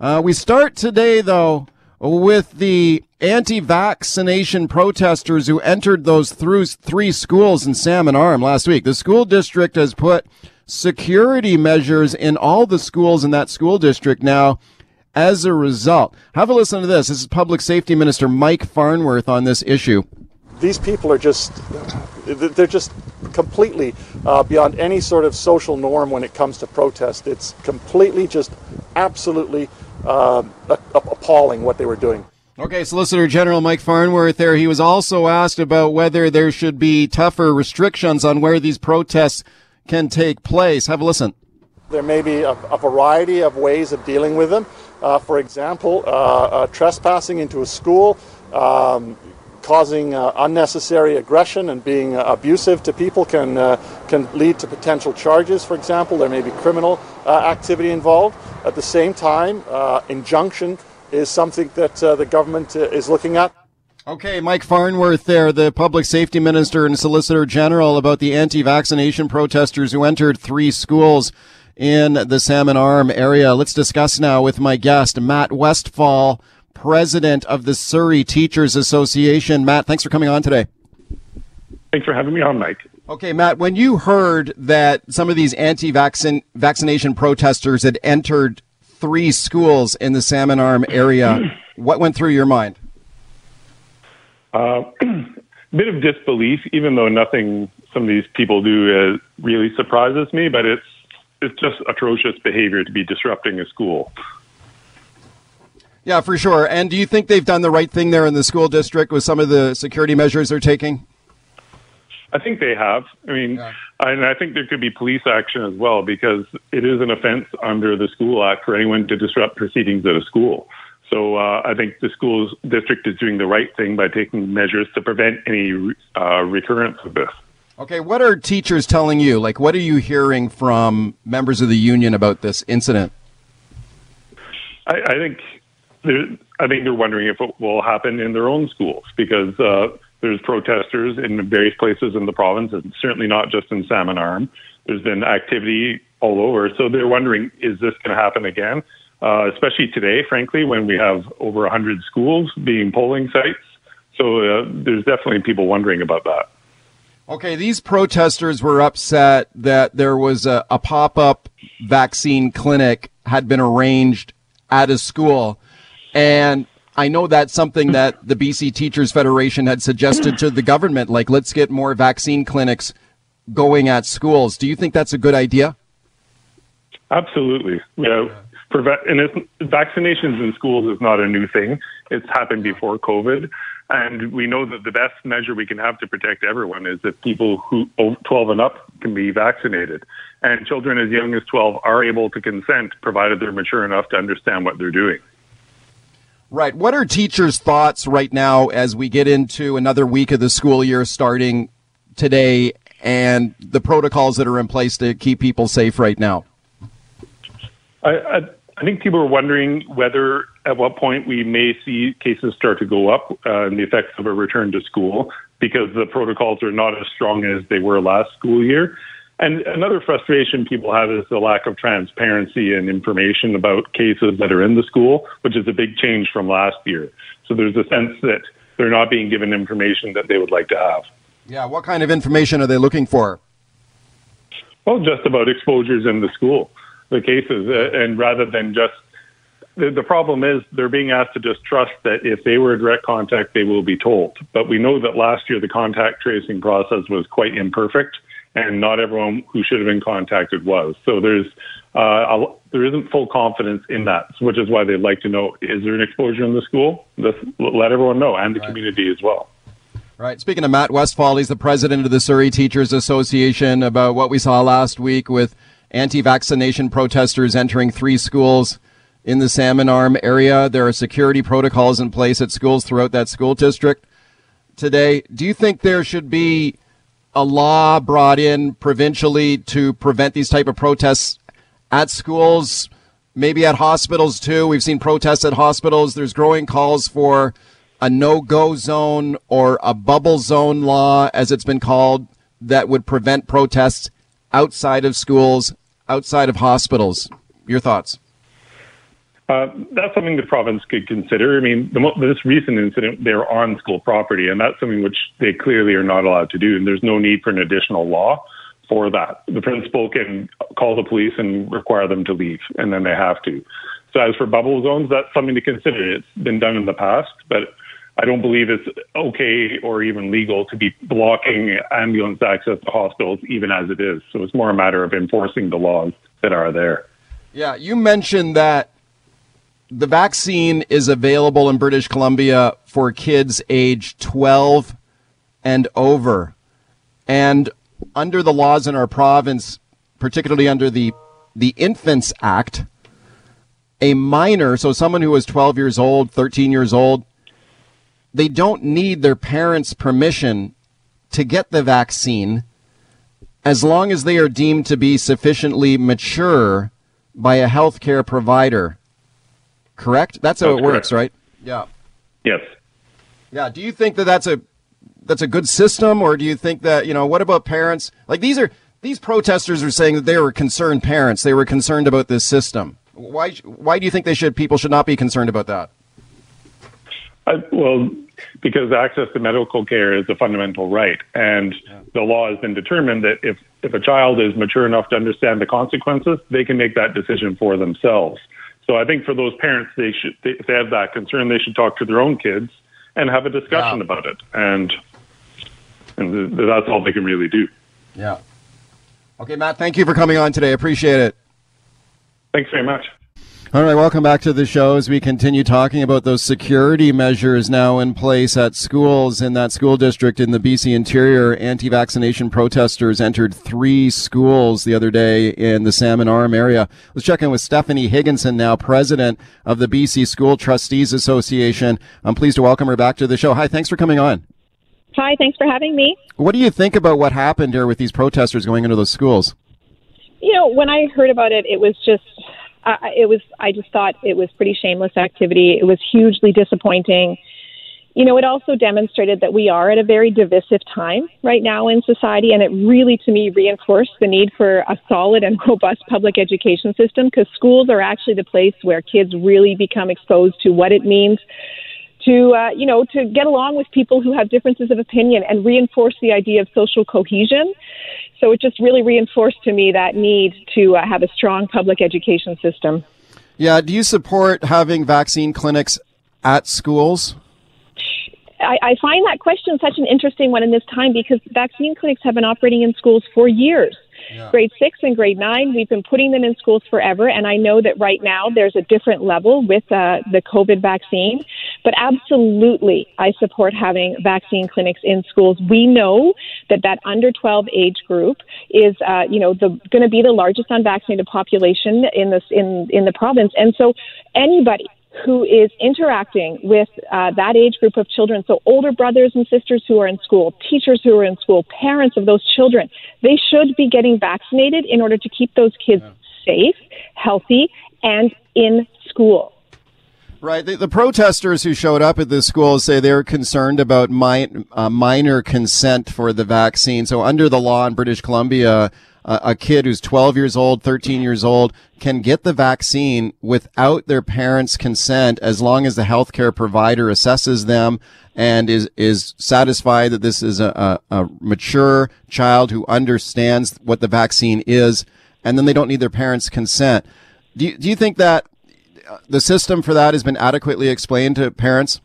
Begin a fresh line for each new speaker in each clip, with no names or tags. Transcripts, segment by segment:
Uh, we start today, though, with the anti vaccination protesters who entered those three schools in Salmon Arm last week. The school district has put security measures in all the schools in that school district now as a result. Have a listen to this. This is Public Safety Minister Mike Farnworth on this issue.
These people are just, they're just completely uh, beyond any sort of social norm when it comes to protest. It's completely just absolutely uh, appalling what they were doing.
Okay, Solicitor General Mike Farnworth there. He was also asked about whether there should be tougher restrictions on where these protests can take place. Have a listen.
There may be a, a variety of ways of dealing with them. Uh, for example, uh, uh trespassing into a school, um, causing uh, unnecessary aggression and being uh, abusive to people can uh, can lead to potential charges. For example, there may be criminal uh, activity involved. At the same time, injunction is something that the government is looking at.
Okay, Mike Farnworth there, the public safety minister and solicitor general about the anti-vaccination protesters who entered three schools in the Salmon Arm area. Let's discuss now with my guest, Matt Westphal, president of the Surrey Teachers Association. Matt, thanks for coming on today.
Thanks for having me on, Mike.
Okay, Matt, when you heard that some of these anti-vaccination protesters had entered three schools in the Salmon Arm area, what went through your mind?
Uh, a bit of disbelief, even though nothing some of these people do uh, really surprises me, but it's it's just atrocious behavior to be disrupting a school.
Yeah, for sure. And do you think they've done the right thing there in the school district with some of the security measures they're taking?
I think they have. I mean, yeah. and I think there could be police action as well because it is an offense under the School Act for anyone to disrupt proceedings at a school. So uh, I think the school district is doing the right thing by taking measures to prevent any uh, recurrence of this.
Okay, what are teachers telling you? Like, what are you hearing from members of the union about this incident?
I, I think I think they're wondering if it will happen in their own schools because uh, there's protesters in various places in the province, and certainly not just in Salmon Arm. There's been activity all over, so they're wondering, is this going to happen again? Uh, especially today, frankly, when we have over 100 schools being polling sites. So uh, there's definitely people wondering about that.
Okay, these protesters were upset that there was a, a pop up vaccine clinic had been arranged at a school. And I know that's something that the BC Teachers Federation had suggested to the government, like let's get more vaccine clinics going at schools. Do you think that's a good idea?
Absolutely. Yeah. Prevent, and vaccinations in schools is not a new thing. It's happened before COVID. And we know that the best measure we can have to protect everyone is that people who 12 and up can be vaccinated. And children as young as 12 are able to consent, provided they're mature enough to understand what they're doing.
Right. What are teachers' thoughts right now as we get into another week of the school year starting today and the protocols that are in place to keep people safe right now?
I, I, I think people are wondering whether at what point we may see cases start to go up uh, and the effects of a return to school because the protocols are not as strong as they were last school year. And another frustration people have is the lack of transparency and information about cases that are in the school, which is a big change from last year. So there's a sense that they're not being given information that they would like to have.
Yeah, what kind of information are they looking for?
Well, just about exposures in the school, the cases, uh, and rather than just the, the problem is they're being asked to just trust that if they were in direct contact, they will be told. But we know that last year the contact tracing process was quite imperfect and not everyone who should have been contacted was. So there's uh, a, there isn't full confidence in that, which is why they'd like to know: is there an exposure in the school? Let's let everyone know, and the right. community as well.
Right. Speaking of Matt Westphal, he's the president of the Surrey Teachers Association. About what we saw last week with anti-vaccination protesters entering three schools in the Salmon Arm area. There are security protocols in place at schools throughout that school district today. Do you think there should be a law brought in provincially to prevent these type of protests at schools, maybe at hospitals too? We've seen protests at hospitals. There's growing calls for a no-go zone or a bubble zone law, as it's been called, that would prevent protests outside of schools, outside of hospitals. Your thoughts?
Uh, that's something the province could consider. I mean, the, this recent incident, they're on school property, and that's something which they clearly are not allowed to do, and there's no need for an additional law for that. The principal can call the police and require them to leave, and then they have to. So, as for bubble zones, that's something to consider. It's been done in the past, but I don't believe it's okay or even legal to be blocking ambulance access to hospitals, even as it is. So, it's more a matter of enforcing the laws that are there.
Yeah, you mentioned that the vaccine is available in British Columbia for kids age 12 and over. And under the laws in our province, particularly under the the Infants Act, a minor, so someone who is 12 years old, 13 years old, they don't need their parents' permission to get the vaccine as long as they are deemed to be sufficiently mature by a healthcare provider. Correct? That's how
that's
it works,
correct.
right? Yeah.
Yes.
Yeah. Do you think that that's a that's a good system, or do you think that you know what about parents? Like these are these protesters are saying that they were concerned parents. They were concerned about this system. Why why do you think they should people should not be concerned about that?
I, well, because access to medical care is a fundamental right, and the law has been determined that if if a child is mature enough to understand the consequences, they can make that decision for themselves. So I think for those parents, they should, they, if they have that concern, they should talk to their own kids and have a discussion
Yeah.
about it, and and th- that's all they can really do.
Yeah. Okay, Matt. Thank you for coming on today. Appreciate it.
Thanks very much.
All right, welcome back to the show as we continue talking about those security measures now in place at schools in that school district in the BC interior. Anti vaccination protesters entered three schools the other day in the Salmon Arm area. Let's check in with Stephanie Higginson, now president of the BC School Trustees Association. I'm pleased to welcome her back to the show. Hi, thanks for coming on.
Hi, thanks for having me.
What do you think about what happened here with these protesters going into those schools?
You know, when I heard about it, it was just, uh, it was, I just thought it was pretty shameless activity. It was hugely disappointing. You know, it also demonstrated that we are at a very divisive time right now in society, and it really, to me, reinforced the need for a solid and robust public education system because schools are actually the place where kids really become exposed to what it means to uh, you know to get along with people who have differences of opinion and reinforce the idea of social cohesion. So it just really reinforced to me that need to uh, have a strong public education system.
Yeah, do you support having vaccine clinics at schools?
I, I find that question such an interesting one in this time because vaccine clinics have been operating in schools for years. Grade six and grade nine, we've been putting them in schools forever, and I know that right now there's a different level with uh, the COVID vaccine. But absolutely, I support having vaccine clinics in schools. We know that that under 12 age group is, uh, you know, going to be the largest unvaccinated population in this in in the province, and so anybody who is interacting with uh, that age group of children. So, older brothers and sisters who are in school, teachers who are in school, parents of those children, they should be getting vaccinated in order to keep those kids safe, healthy, and in school.
Right. The, the protesters who showed up at this school say they were concerned about mi- uh, minor consent for the vaccine. So, under the law in British Columbia, a kid who's 12 years old, 13 years old can get the vaccine without their parents' consent as long as the healthcare provider assesses them and is, is satisfied that this is a, a, a mature child who understands what the vaccine is. And then they don't need their parents' consent. Do you, do you think that the system for that has been adequately explained to parents?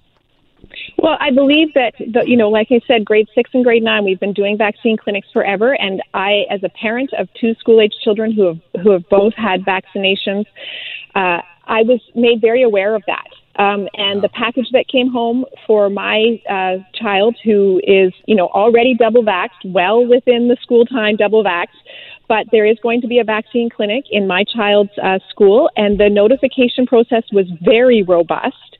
Well, I believe that, the, you know, like I said, grade six and grade nine, we've been doing vaccine clinics forever. And I, as a parent of two school age children who have, who have both had vaccinations, uh, I was made very aware of that. Um, and the package that came home for my uh, child, who is, you know, already double vaxxed, well within the school time double vaxxed, but there is going to be a vaccine clinic in my child's uh, school, and the notification process was very robust.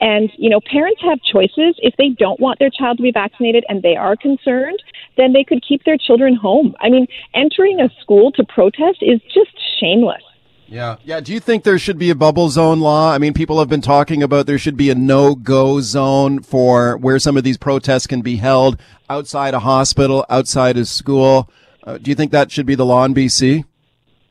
And, you know, parents have choices. If they don't want their child to be vaccinated and they are concerned, then they could keep their children home. I mean, entering a school to protest is just shameless.
Yeah. Yeah. Do you think there should be a bubble zone law? I mean, people have been talking about there should be a no go zone for where some of these protests can be held outside a hospital, outside a school. Uh, do you think that should be the law in BC?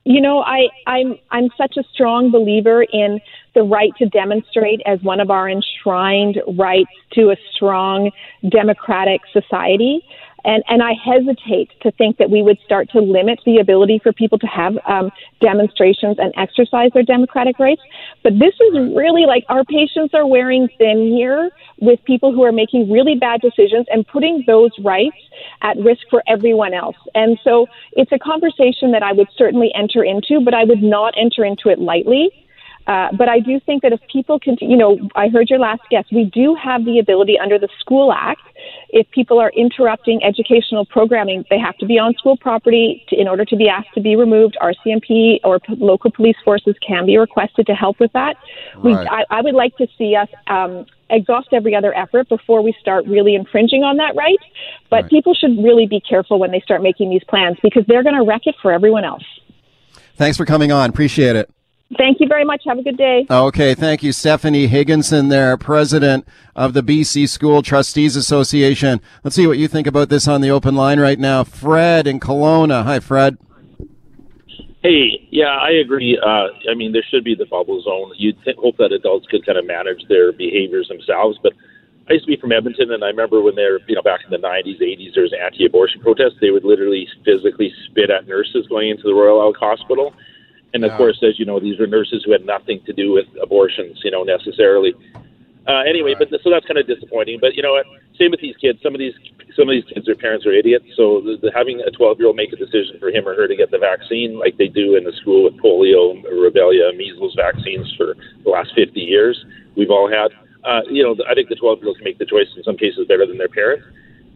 You know, I, I'm I'm such a strong believer in the right to demonstrate as one of our enshrined rights to a strong democratic society. And, and I hesitate to think that we would start to limit the ability for people to have um, demonstrations and exercise their democratic rights. But this is really like our patience are wearing thin here with people who are making really bad decisions and putting those rights at risk for everyone else. And so it's a conversation that I would certainly enter into, but I would not enter into it lightly. Uh, but I do think that if people can, you know, I heard your last guest, we do have the ability under the School Act, if people are interrupting educational programming, they have to be on school property to, in order to be asked to be removed. RCMP or p- local police forces can be requested to help with that. Right. We, I, I, would like to see us um, exhaust every other effort before we start really infringing on that right. But right. people should really be careful when they start making these plans because they're going to wreck it for everyone else.
Thanks for coming on. Appreciate it.
Thank you very much. Have a good day.
Okay, thank you, Stephanie Higginson, there, president of the BC School Trustees Association. Let's see what you think about this on the open line right now. Fred in Kelowna. Hi, Fred.
Hey, yeah, I agree. Uh, I mean, there should be the bubble zone. You'd th- hope that adults could kind of manage their behaviors themselves, but I used to be from Edmonton, and I remember when they were, you know, back in the 90s, 80s, there was anti-abortion protests. They would literally physically spit at nurses going into the Royal Alex Hospital and of yeah. course, as you know, these were nurses who had nothing to do with abortions, you know, necessarily. Uh, anyway, right. but so that's kind of disappointing. But you know what? Same with these kids. Some of these some of these kids, their parents are idiots. So the, the, having a 12 year old make a decision for him or her to get the vaccine, like they do in the school with polio, rubella, measles vaccines for the last 50 years, we've all had. Uh, you know, I think the 12 year olds make the choice in some cases better than their parents.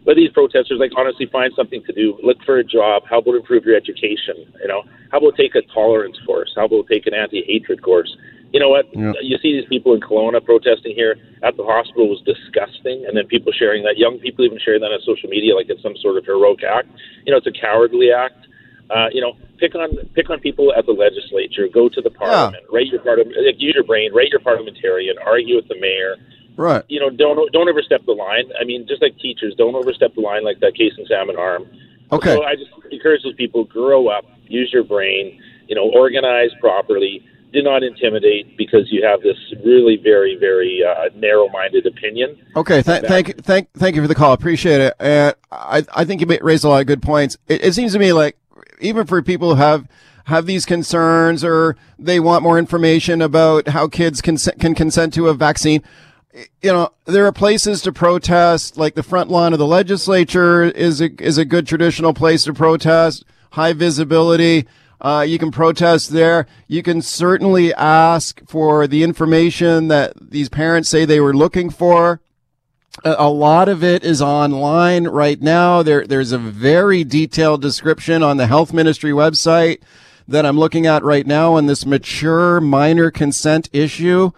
But these protesters, like, honestly, find something to do. Look for a job. How about improve your education? You know, how about take a tolerance course? How about take an anti-hatred course? You know what? Yeah. You see these people in Kelowna protesting here at the hospital was disgusting, and then people sharing that. Young people even sharing that on social media like it's some sort of heroic act. You know, it's a cowardly act. Uh, you know, pick on pick on people at the legislature. Go to the parliament. Yeah. Write your part of use your brain. Write your parliamentarian. Argue with the mayor
Right.
You know, don't don't overstep the line. I mean, just like teachers, don't overstep the line like that case in Salmon Arm.
Okay.
So I just encourage those people grow up, use your brain, you know, organize properly. Do not intimidate because you have this really very very uh, narrow-minded opinion.
Okay, th- thank thank thank you for the call. Appreciate it. And I I think you raised a lot of good points. It, it seems to me like even for people who have have these concerns or they want more information about how kids can can consent to a vaccine you know, there are places to protest, like the front lawn of the legislature is a, is a good traditional place to protest, high visibility. Uh, you can protest there. You can certainly ask for the information that these parents say they were looking for. A, a lot of it is online right now. There, there's a very detailed description on the health ministry website that I'm looking at right now on this mature minor consent issue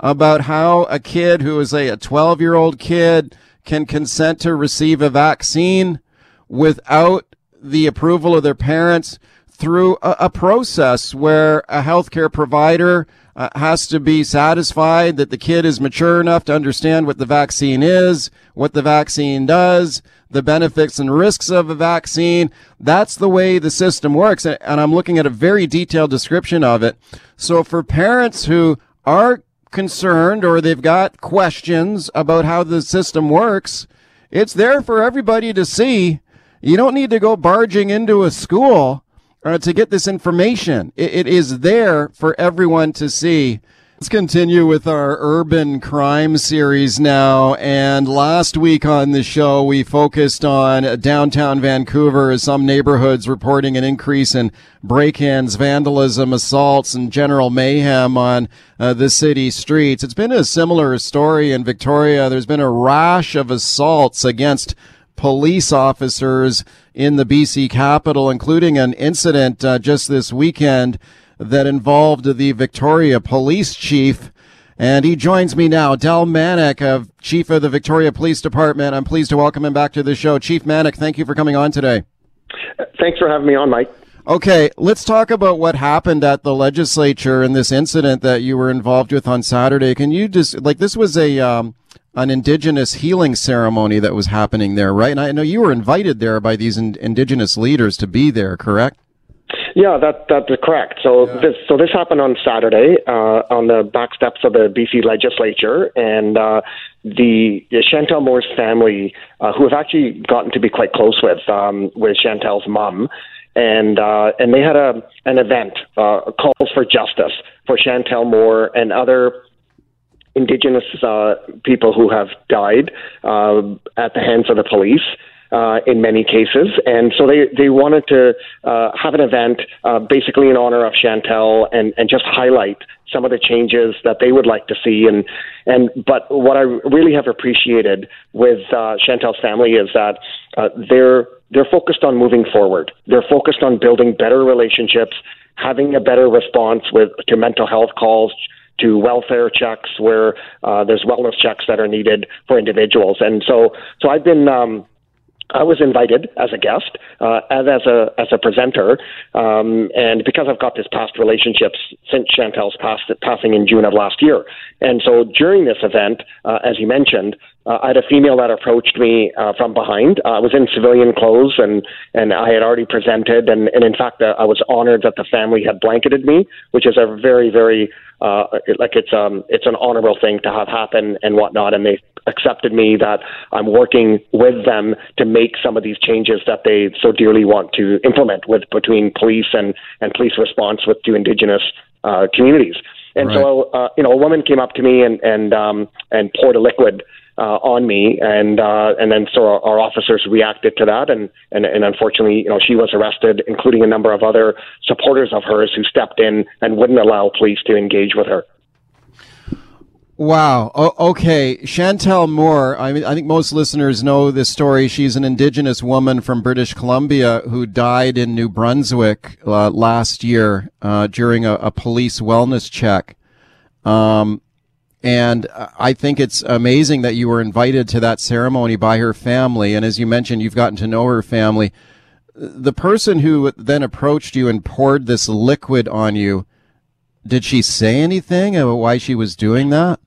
about how a kid who is a 12 year old kid can consent to receive a vaccine without the approval of their parents through a, a process where a healthcare provider uh, has to be satisfied that the kid is mature enough to understand what the vaccine is, what the vaccine does, the benefits and risks of a vaccine. That's the way the system works. And, and I'm looking at a very detailed description of it. So for parents who are concerned or they've got questions about how the system works, it's there for everybody to see. You don't need to go barging into a school uh, to get this information. It, it is there for everyone to see. Let's continue with our urban crime series now. And last week on the show, we focused on downtown Vancouver as some neighborhoods reporting an increase in break-ins, vandalism, assaults, and general mayhem on uh, the city streets. It's been a similar story in Victoria. There's been a rash of assaults against police officers in the BC capital, including an incident uh, just this weekend that involved the Victoria police chief. And he joins me now, Del Manak, of chief of the Victoria Police Department. I'm pleased to welcome him back to the show. Chief Manak, thank you for coming on today.
Thanks for having me on, Mike.
Okay, let's talk about what happened at the legislature and this incident that you were involved with on Saturday. Can you just like this was a um, an indigenous healing ceremony that was happening there, right? And I know you were invited there by these in- indigenous leaders to be there, correct?
Yeah, that that's correct. So yeah. this so this happened on Saturday uh, on the back steps of the BC legislature, and uh, the, the Chantel Moore's family, uh, who have actually gotten to be quite close with um, with Chantel's mom, and uh, and they had a an event uh, calls for justice for Chantel Moore and other Indigenous uh, people who have died uh, at the hands of the police uh, in many cases. And so they, they wanted to uh, have an event uh, basically in honor of Chantel and, and just highlight some of the changes that they would like to see. And, and but what I really have appreciated with uh, Chantel's family is that uh, they're they're focused on moving forward. They're focused on building better relationships, having a better response with to mental health calls, to welfare checks where uh, there's wellness checks that are needed for individuals. And so, so I've been um, I was invited as a guest uh, and as a as a presenter, um, and because I've got this past relationships since Chantel's past, passing in June of last year, and so during this event, uh, as you mentioned, uh, I had a female that approached me uh, from behind. Uh, I was in civilian clothes, and and I had already presented, and and in fact, uh, I was honored that the family had blanketed me, which is a very very uh, like it's um it's an honorable thing to have happen and whatnot, and they accepted me that I'm working with them to make some of these changes that they so dearly want to implement with between police and, and police response with to indigenous uh, communities. And right. so, uh, you know, a woman came up to me and and um, and poured a liquid uh, on me, and uh, and then so our, our officers reacted to that, and, and and unfortunately, you know, she was arrested, including a number of other supporters of hers who stepped in and wouldn't allow police to engage with her.
Wow. O- okay. Chantel Moore. I mean, I think most listeners know this story. She's an indigenous woman from British Columbia who died in New Brunswick uh, last year uh, during a, a, police wellness check. Um, and I think it's amazing that you were invited to that ceremony by her family. And as you mentioned, you've gotten to know her family. The person who then approached you and poured this liquid on you, did she say anything about why she was doing that?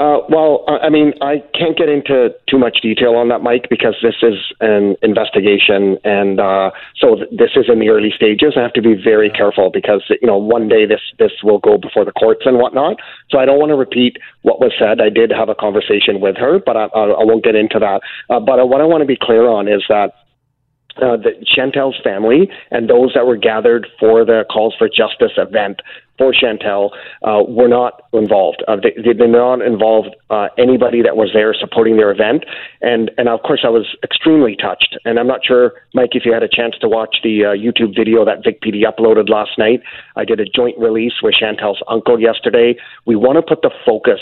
Uh, well, I mean, I can't get into too much detail on that, Mike, because this is an investigation, and uh, so th- this is in the early stages. I have to be very careful because you know one day this this will go before the courts and whatnot. So I don't want to repeat what was said. I did have a conversation with her, but I, I, I won't get into that. Uh, but what I want to be clear on is that uh, the Chantel's family and those that were gathered for the Calls for Justice event for Chantel uh, were not involved. Uh, they, they did not involve uh, anybody that was there supporting their event. And, and of course, I was extremely touched. And I'm not sure, Mike, if you had a chance to watch the uh, YouTube video that VicPD uploaded last night. I did a joint release with Chantel's uncle yesterday. We want to put the focus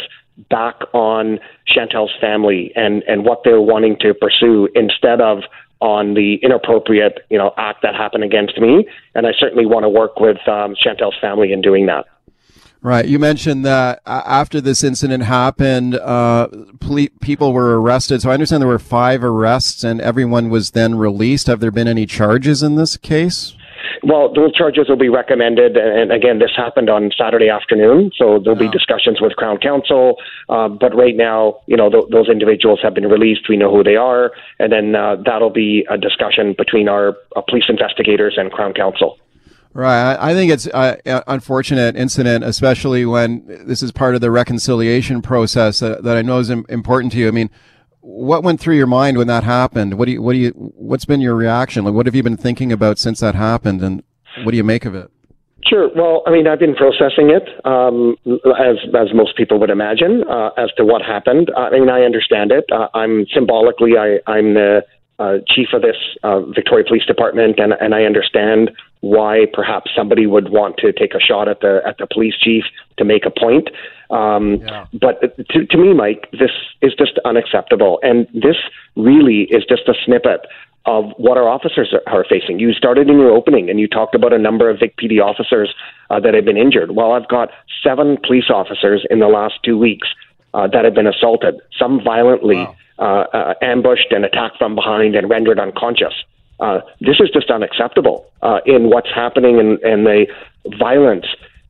back on Chantel's family and, and what they're wanting to pursue instead of on the inappropriate, you know, act that happened against me. And I certainly want to work with um, Chantel's family in doing that.
Right. You mentioned that after this incident happened, uh, ple- people were arrested. So I understand there were five arrests and everyone was then released. Have there been any charges in this case?
Well, those charges will be recommended, and again, this happened on Saturday afternoon, so there'll be discussions with Crown Counsel. Uh, but right now, you know, th- those individuals have been released. We know who they are, and then uh, that'll be a discussion between our uh, police investigators and Crown Counsel.
Right. I think it's an unfortunate incident, especially when this is part of the reconciliation process that, that I know is important to you. I mean, what went through your mind when that happened? What do you, what do you, what's been your reaction? Like, what have you been thinking about since that happened and what do you make of it?
Sure. Well, I mean, I've been processing it, um, as as most people would imagine, uh, as to what happened. I mean, I understand it. Uh, I'm symbolically, I, I'm the uh, chief of this uh, Victoria Police Department, and and I understand why perhaps somebody would want to take a shot at the at the police chief to make a point. Um, yeah. But to, to me, Mike, this is just unacceptable, and this really is just a snippet of what our officers are, facing. You started in your opening and you talked about a number of Vic PD officers uh, that have been injured. Well, I've got seven police officers in the last two weeks uh, that have been assaulted, some violently wow. Uh, uh ambushed and attacked from behind and rendered unconscious. Uh, this is just unacceptable uh, in what's happening and, and the violence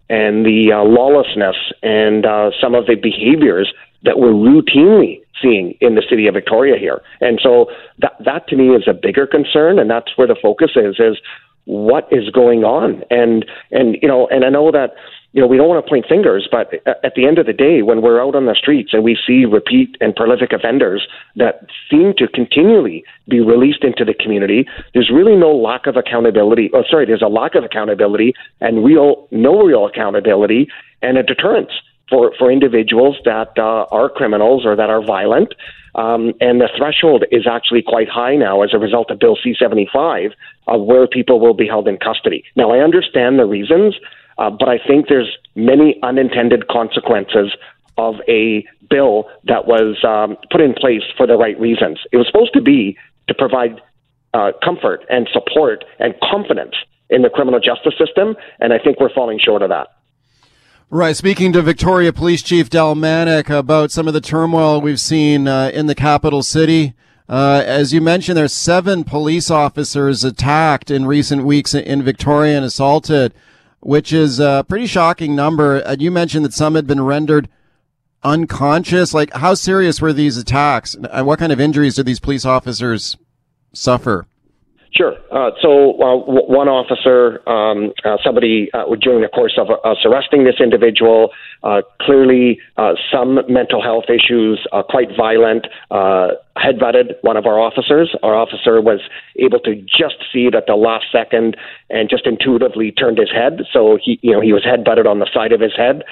and the lawlessness and some of the behaviors that we're routinely seeing in the city of Victoria here. And so that that to me is a bigger concern, and that's where the focus is: is what is going on? And and you know, and I know that you know we don't want to point fingers, but at the end of the day, when we're out on the streets and we see repeat and prolific offenders that seem to continually be released into the community, there's really no lack of accountability. Oh, sorry, there's a lack of accountability and real no real accountability and a deterrence for, for individuals that uh, are criminals or that are violent. Um, and the threshold is actually quite high now as a result of Bill C 75 of where people will be held in custody. Now, I understand the reasons, uh, but I think there's many unintended consequences of a bill that was um, put in place for the right reasons. It was supposed to be to provide uh, comfort and support and confidence in the criminal justice system, and I think we're falling short of that.
Right. Speaking to Victoria Police Chief Del Manak about some of the turmoil we've seen uh, in the capital city. Uh, as you mentioned, there's seven police officers attacked in recent weeks in Victoria and assaulted, which is a pretty shocking number. And you mentioned that some had been rendered unconscious. Like, how serious were these attacks? And what kind of injuries did these police officers suffer?
Sure. Uh, so uh, w- one officer, um, uh, somebody uh, during the course of us arresting this individual, uh, clearly uh, some mental health issues, quite violent, headbutted one of our officers. Our officer was able to just see it at the last second and just intuitively turned his head. So he, you know, he was headbutted on the side of his head.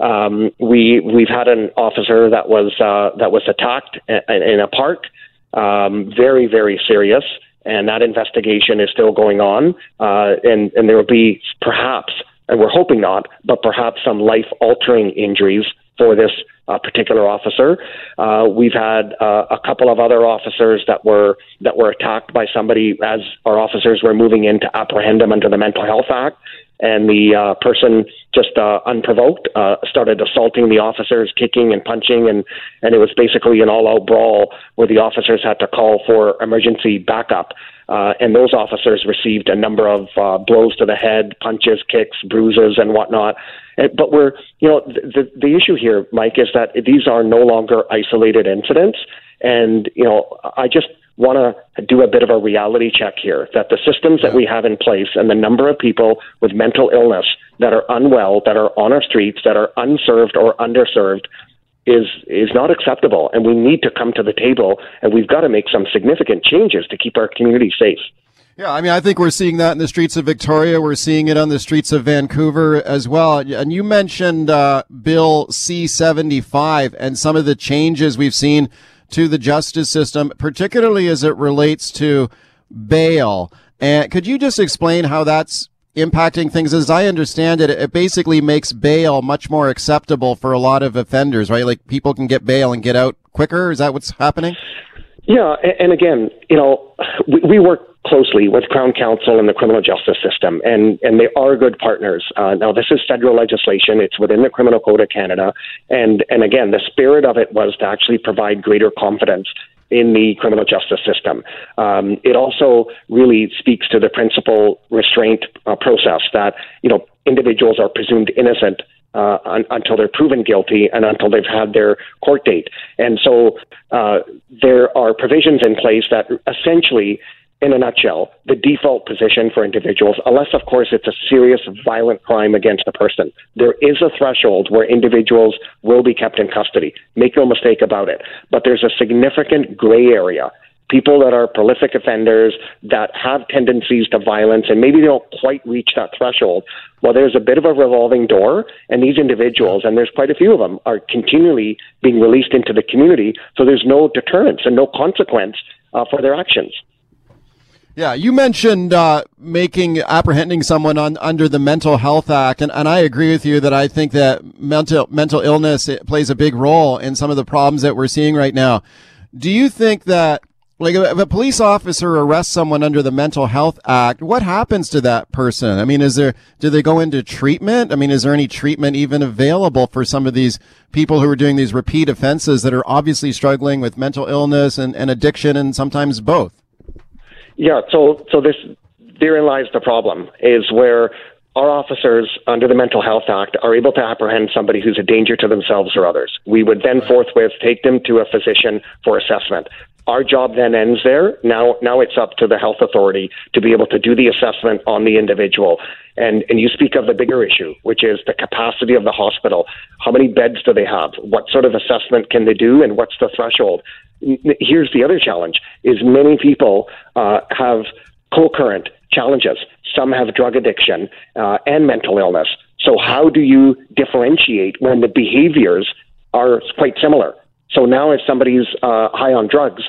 Um, we we've had an officer that was that was attacked in, in a park. Um, very very serious and that investigation is still going on. Uh, and, and there will be perhaps, and we're hoping not, but perhaps some life altering injuries for this uh, particular officer. Uh, we've had uh, a couple of other officers that were that were attacked by somebody as our officers were moving in to apprehend them under the Mental Health Act and the uh, person just uh, unprovoked uh, started assaulting the officers, kicking and punching, and and it was basically an all-out brawl where the officers had to call for emergency backup. Uh, and those officers received a number of uh, blows to the head, punches, kicks, bruises, and whatnot. And, but we're, you know, the the issue here, Mike, is that these are no longer isolated incidents. And you know, I just want to do a bit of a reality check here that the systems that we have in place and the number of people with mental illness that are unwell, that are on our streets, that are unserved or underserved is is not acceptable and we need to come to the table and we've got to make some significant changes to keep our community safe.
Yeah, I mean, I think we're seeing that in the streets of Victoria. We're seeing it on the streets of Vancouver as well. And you mentioned uh, Bill C 75 and some of the changes we've seen to the justice system, particularly as it relates to bail. And could you just explain how that's impacting things? As I understand it, it basically makes bail much more acceptable for a lot of offenders, right? Like people can get bail and get out quicker. Is that what's happening?
Yeah, and again, you know, we, work closely with Crown Counsel and the criminal justice system, and, and they are good partners. Uh, now, this is federal legislation; it's within the Criminal Code of Canada, and and again, the spirit of it was to actually provide greater confidence in the criminal justice system. Um, it also really speaks to the principle restraint uh, process that you know individuals are presumed innocent uh, un- until they're proven guilty and until they've had their court date. And so uh, there are provisions in place that essentially in a nutshell, the default position for individuals, unless, of course, it's a serious violent crime against a person. There is a threshold where individuals will be kept in custody. Make no mistake about it. But there's a significant gray area people that are prolific offenders that have tendencies to violence and maybe they don't quite reach that threshold. Well, there's a bit of a revolving door, and these individuals, and there's quite a few of them, are continually being released into the community. So there's no deterrence and no consequence uh, for their actions.
Yeah, you mentioned uh, making apprehending someone on under the Mental Health Act, and, and I agree with you that I think that mental mental illness plays a big role in some of the problems that we're seeing right now. Do you think that like if a police officer arrests someone under the Mental Health Act, what happens to that person? I mean, is there do they go into treatment? I mean, is there any treatment even available for some of these people who are doing these repeat offenses that are obviously struggling with mental illness and, and addiction and sometimes both?
Yeah, so so this therein lies the problem is where our officers under the Mental Health Act are able to apprehend somebody who's a danger to themselves or others. We would then forthwith take them to a physician for assessment. Our job then ends there. Now, now it's up to the health authority to be able to do the assessment on the individual. And, and you speak of the bigger issue, which is the capacity of the hospital. How many beds do they have? What sort of assessment can they do? And what's the threshold? here's the other challenge: is many people uh, have co-current challenges. Some have drug addiction uh, and mental illness. So how do you differentiate when the behaviors are quite similar? So now, if somebody's uh, high on drugs,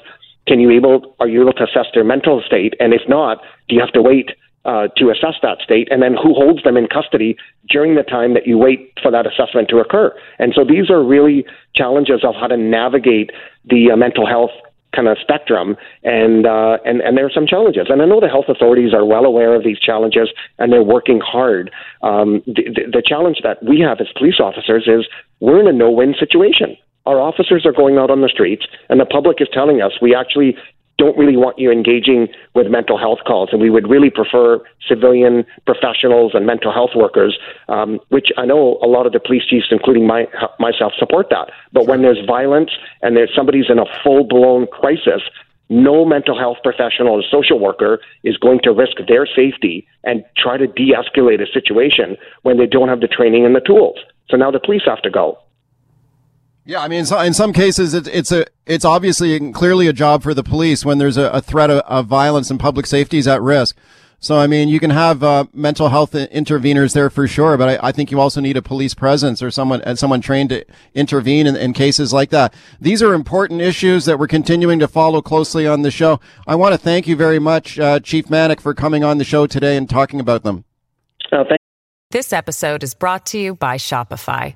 can you able are you able to assess their mental state? And if not, do you have to wait uh, to assess that state, and then who holds them in custody during the time that you wait for that assessment to occur. And so these are really challenges of how to navigate the uh, mental health kind of spectrum, and uh, and and there are some challenges. And I know the health authorities are well aware of these challenges, and they're working hard. Um, the, the, the challenge that we have as police officers is we're in a no-win situation. Our officers are going out on the streets, and the public is telling us we actually don't really want you engaging with mental health calls, and we would really prefer civilian professionals and mental health workers, um, which I know a lot of the police chiefs, including my, myself, support that. But when there's violence and there's somebody's in a full blown crisis, no mental health professional or social worker is going to risk their safety and try to de escalate a situation when they don't have the training and the tools. So now the police have to go.
Yeah, I mean, so in some cases, it's, it's a it's obviously clearly a job for the police when there's a, a threat of, of, violence and public safety is at risk. So, I mean, you can have uh, mental health interveners there for sure, but I, I, think you also need a police presence or someone and someone trained to intervene in, in cases like that. These are important issues that we're continuing to follow closely on the show. I want to thank you very much, uh, Chief Manak, for coming on the show today and talking about them.
Oh, thank-
this episode is brought to you by Shopify.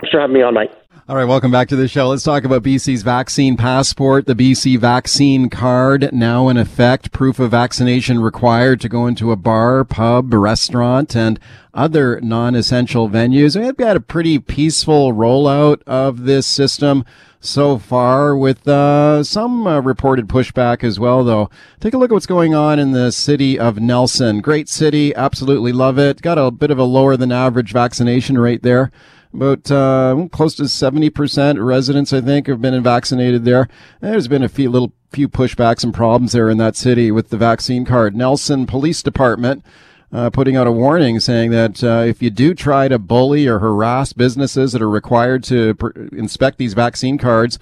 Thanks for having me on, Mike.
All right, welcome back to the show. Let's talk about BC's vaccine passport, the BC vaccine card now in effect, proof of vaccination required to go into a bar, pub, restaurant, and other non-essential venues. We've got a pretty peaceful rollout of this system so far with uh, some uh, reported pushback as well though take a look at what's going on in the city of nelson great city absolutely love it got a bit of a lower than average vaccination rate there about uh, close to 70% residents, I think, have been vaccinated there. There's been a few little few pushbacks and problems there in that city with the vaccine card. Nelson Police Department uh, putting out a warning saying that uh, if you do try to bully or harass businesses that are required to pr- inspect these vaccine cards,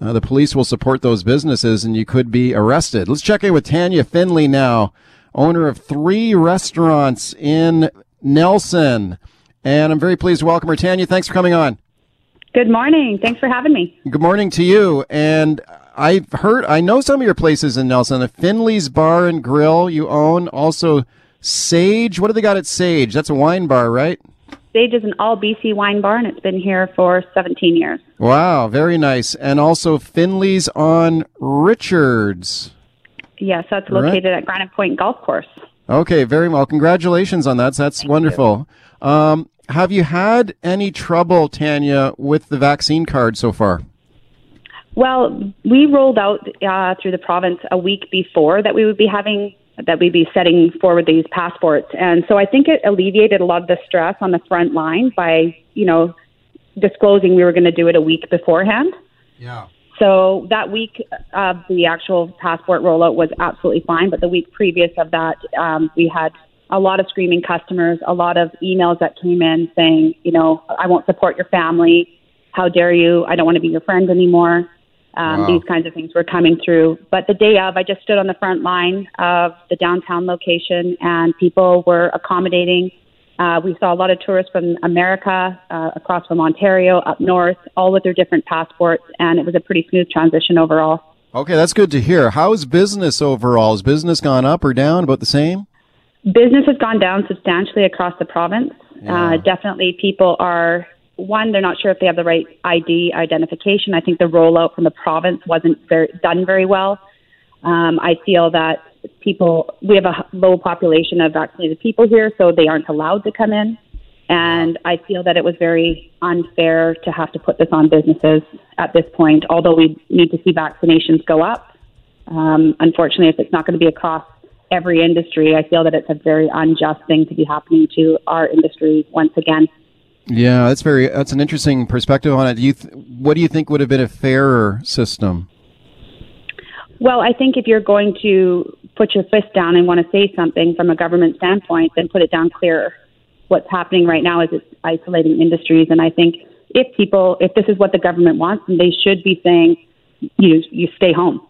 uh, the police will support those businesses and you could be arrested. Let's check in with Tanya Finley now, owner of three restaurants in Nelson. And I'm very pleased to welcome her. Tanya, thanks for coming on.
Good morning. Thanks for having me.
Good morning to you. And I've heard, I know some of your places in Nelson, the Finley's Bar and Grill you own, also Sage. What do they got at Sage? That's a wine bar, right?
Sage is an all BC wine bar, and it's been here for 17 years.
Wow, very nice. And also Finley's on Richards.
Yes, that's located right. at Granite Pointe Golf Course.
Okay, very well. Congratulations on that. That's Thank wonderful. Um, have you had any trouble, Tanya, with the vaccine card so far?
Well, we rolled out uh, through the province a week before that we would be having that we'd be setting forward these passports, and so I think it alleviated a lot of the stress on the front line by you know disclosing we were going to do it a week beforehand.
Yeah.
So that week of the actual passport rollout was absolutely fine, but the week previous of that, um, we had a lot of screaming customers, a lot of emails that came in saying, you know, I won't support your family. How dare you? I don't want to be your friend anymore. Um, wow. These kinds of things were coming through. But the day of, I just stood on the front line of the downtown location, and people were accommodating. Uh, we saw a lot of tourists from America, uh, across from Ontario, up north, all with their different passports, and it was a pretty smooth transition overall.
Okay, that's good to hear. How's business overall? Has business gone up or down? About the same?
Business has gone down substantially across the province. Uh, definitely, people are one, they're not sure if they have the right ID identification. I think the rollout from the province wasn't very, done very well. Um, I feel that people, we have a low population of vaccinated people here, so they aren't allowed to come in. And I feel that it was very unfair to have to put this on businesses at this point, although we need to see vaccinations go up. Um, unfortunately, if it's not going to be across every industry, I feel that it's a very unjust thing to be happening to our industry once again.
Yeah, that's very that's an interesting perspective on it. Do you th- what do you think would have been a fairer system?
Well, I think if you're going to put your fist down and want to say something from a government standpoint, then put it down clearer. What's happening right now is it's isolating industries, and I think if people, if this is what the government wants, then they should be saying, you you stay home.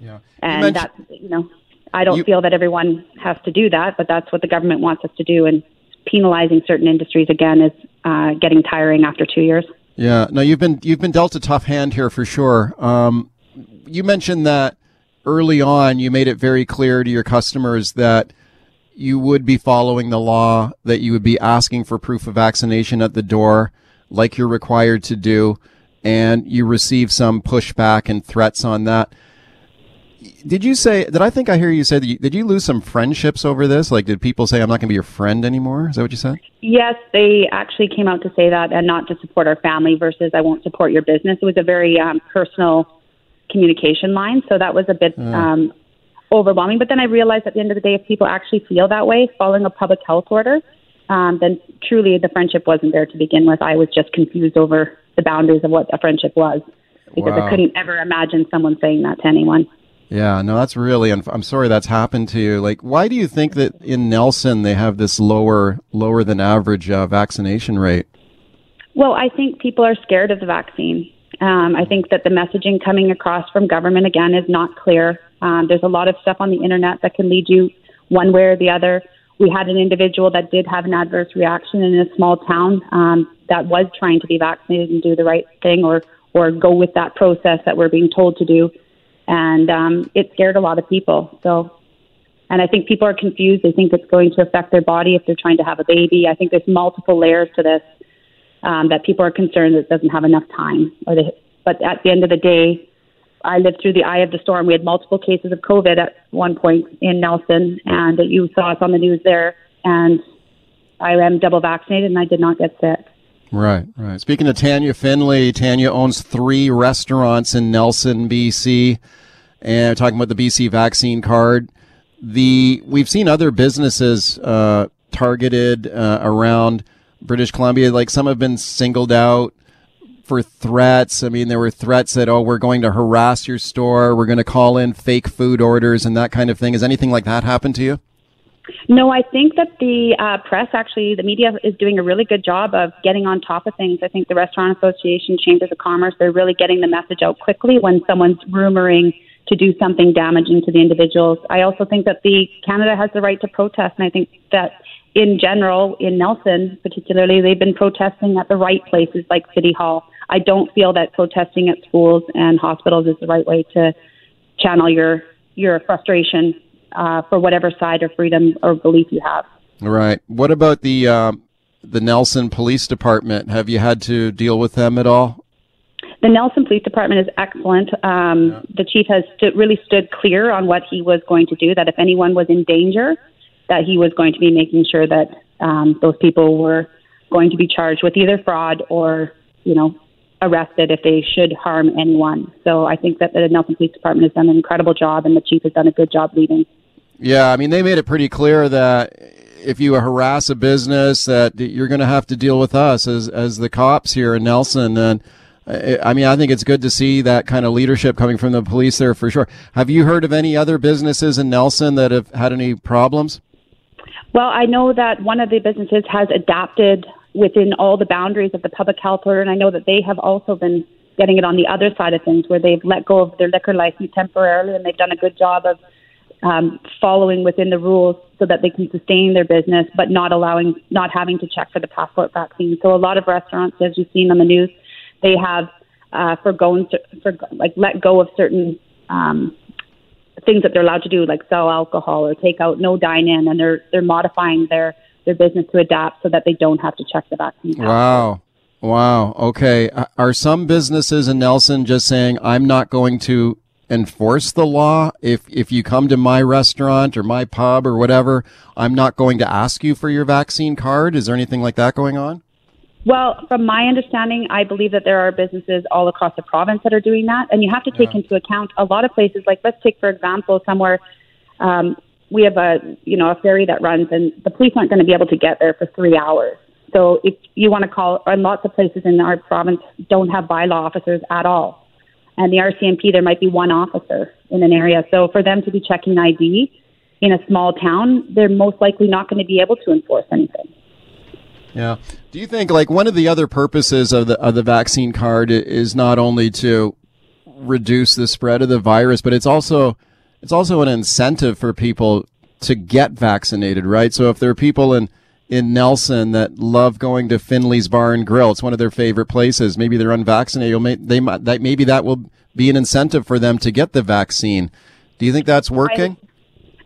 Yeah,
and that you know, I don't you, feel that everyone has to do that, but that's what the government wants us to do, and penalizing certain industries again is uh, getting tiring after two years.
Yeah, no, you've been you've been dealt a tough hand here for sure. Um, you mentioned that early on, you made it very clear to your customers that you would be following the law, that you would be asking for proof of vaccination at the door, like you're required to do, and you receive some pushback and threats on that did you say? Did I think I hear you say that? You, did you lose some friendships over this? Like, did people say I'm not going to be your friend anymore? Is that what you said?
Yes, they actually came out to say that, and not to support our family versus I won't support your business. It was a very um, personal communication line, so that was a bit uh. um, overwhelming. But then I realized at the end of the day, if people actually feel that way, following a public health order, um, then truly the friendship wasn't there to begin with. I was just confused over the boundaries of what a friendship was because wow. I couldn't ever imagine someone saying that to anyone.
Yeah, no, that's really. Unf- I'm sorry that's happened to you. Like, why do you think that in Nelson they have this lower, lower than average uh, vaccination rate?
Well, I think people are scared of the vaccine. Um, I think that the messaging coming across from government again is not clear. Um, there's a lot of stuff on the internet that can lead you one way or the other. We had an individual that did have an adverse reaction in a small town um, that was trying to be vaccinated and do the right thing, or or go with that process that we're being told to do and um, it scared a lot of people. So, and I think people are confused. They think it's going to affect their body if they're trying to have a baby. I think there's multiple layers to this um, that people are concerned that it doesn't have enough time. Or they, but at the end of the day, I lived through the eye of the storm. We had multiple cases of COVID at one point in Nelson, and you saw us on the news there. And I am double vaccinated, and I did not get sick.
Right, right. Speaking of Tanya Finley, Tanya owns three restaurants in Nelson, BC, and talking about the BC vaccine card. The we've seen other businesses uh, targeted uh, around British Columbia. Like some have been singled out for threats. I mean, there were threats that oh, we're going to harass your store, we're going to call in fake food orders, and that kind of thing. Has anything like that happened to you?
No, I think that the uh, press, actually, the media is doing a really good job of getting on top of things. I think the Restaurant Association, Chambers of Commerce, they're really getting the message out quickly when someone's rumoring to do something damaging to the individuals. I also think that the Canada has the right to protest, and I think that in general, in Nelson particularly, they've been protesting at the right places like City Hall. I don't feel that protesting at schools and hospitals is the right way to channel your your frustration uh, for whatever side or freedom or belief you have.
Right. What about the um, the Nelson Police Department? Have you had to deal with them at all?
The Nelson Police Department is excellent. Um, yeah. The chief has stood, really stood clear on what he was going to do. That if anyone was in danger, that he was going to be making sure that um, those people were going to be charged with either fraud or, you know, arrested if they should harm anyone. So I think that the Nelson Police Department has done an incredible job, and the chief has done a good job leading.
Yeah, I mean, they made it pretty clear that if you harass a business, that you're going to have to deal with us as as the cops here in Nelson. And uh, I mean, I think it's good to see that kind of leadership coming from the police there for sure. Have you heard of any other businesses in Nelson that have had any problems?
Well, I know that one of the businesses has adapted within all the boundaries of the public health order, and I know that they have also been getting it on the other side of things, where they've let go of their liquor license temporarily, and they've done a good job of um, following within the rules so that they can sustain their business, but not allowing, not having to check for the passport vaccine. So a lot of restaurants, as you've seen on the news, they have uh, forgone, for like let go of certain um, things that they're allowed to do, like sell alcohol or take out no dine in, and they're they're modifying their their business to adapt so that they don't have to check the vaccine.
Wow. Wow. Okay. Are some businesses in Nelson just saying, I'm not going to enforce the law? If, if you come to my restaurant or my pub or whatever, I'm not going to ask you for your vaccine card. Is there anything like that going on?
Well, from my understanding, I believe that there are businesses all across the province that are doing that. And you have to take yeah. into account a lot of places, like let's take, for example, somewhere um, we have a you know a ferry that runs, and the police aren't going to be able to get there for three hours. So if you want to call, and lots of places in our province don't have bylaw officers at all, and the RCMP there might be one officer in an area. So for them to be checking ID in a small town, they're most likely not going to be able to enforce anything.
Yeah. Do you think like one of the other purposes of the of the vaccine card is not only to reduce the spread of the virus, but it's also it's also an incentive for people to get vaccinated, right? So if there are people in in Nelson that love going to Finley's Bar and Grill, it's one of their favorite places. Maybe they're unvaccinated. They might that maybe that will be an incentive for them to get the vaccine. Do you think that's working?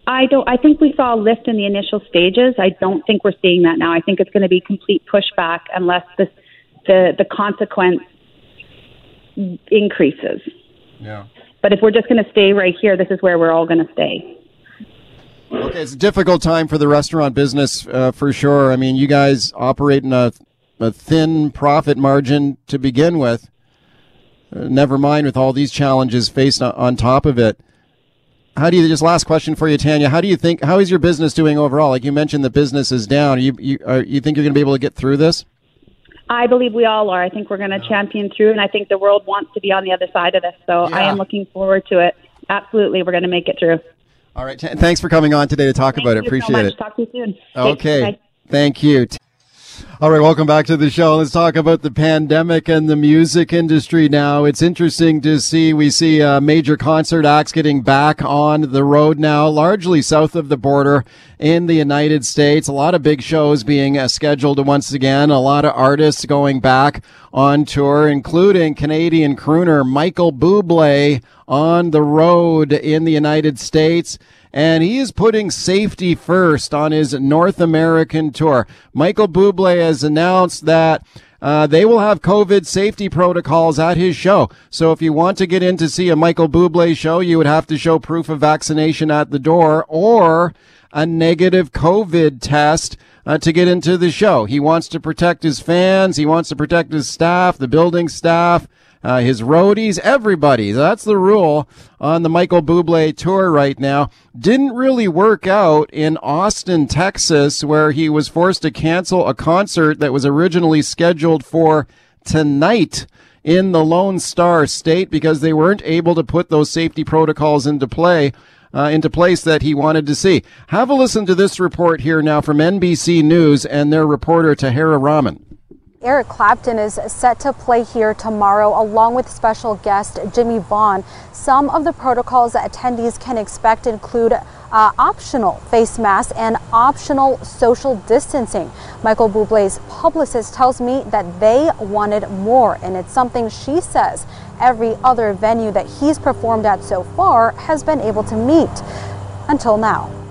I, I don't. I think we saw a lift in the initial stages. I don't think we're seeing that now. I think it's going to be complete pushback unless the the the consequence increases.
Yeah.
But if we're just going to stay right here, this is where we're all going to stay.
Okay, it's a difficult time for the restaurant business uh, for sure. I mean, you guys operate in a, a thin profit margin to begin with. Uh, never mind with all these challenges faced on, on top of it. How do you just last question for you, Tanya? How do you think how is your business doing overall? Like you mentioned, the business is down. You you are, you think you're going to be able to get through this?
I believe we all are. I think we're going to champion through, and I think the world wants to be on the other side of this. So yeah. I am looking forward to it. Absolutely, we're going to make it through.
All right. Thanks for coming on today to talk
Thank
about it. Appreciate
so
it.
Talk to you soon.
Okay. Thanks. Thank you. All right, welcome back to the show. Let's talk about the pandemic and the music industry now. It's interesting to see, we see uh, major concert acts getting back on the road now, largely south of the border in the United States. A lot of big shows being uh, scheduled once again. A lot of artists going back on tour, including Canadian crooner Michael Bublé on the road in the United States and he is putting safety first on his North American tour. Michael Bublé has announced that uh, they will have COVID safety protocols at his show. So if you want to get in to see a Michael Bublé show, you would have to show proof of vaccination at the door or a negative COVID test uh, to get into the show. He wants to protect his fans. He wants to protect his staff, the building staff uh, his roadies, everybody. That's the rule on the Michael Bublé tour right now. Didn't really work out in Austin, Texas, where he was forced to cancel a concert that was originally scheduled for tonight in the Lone Star State because they weren't able to put those safety protocols into play. Uh, into place that he wanted to see. Have a listen to this report here now from NBC News and their reporter Tahera Rahman.
Eric Clapton is set to play here tomorrow along with special guest Jimmie Vaughan. Some of the protocols that attendees can expect include uh, optional face masks and optional social distancing. Michael Bublé's publicist tells me that they wanted more, and it's something she says every other venue that he's performed at so far has been able to meet. until now.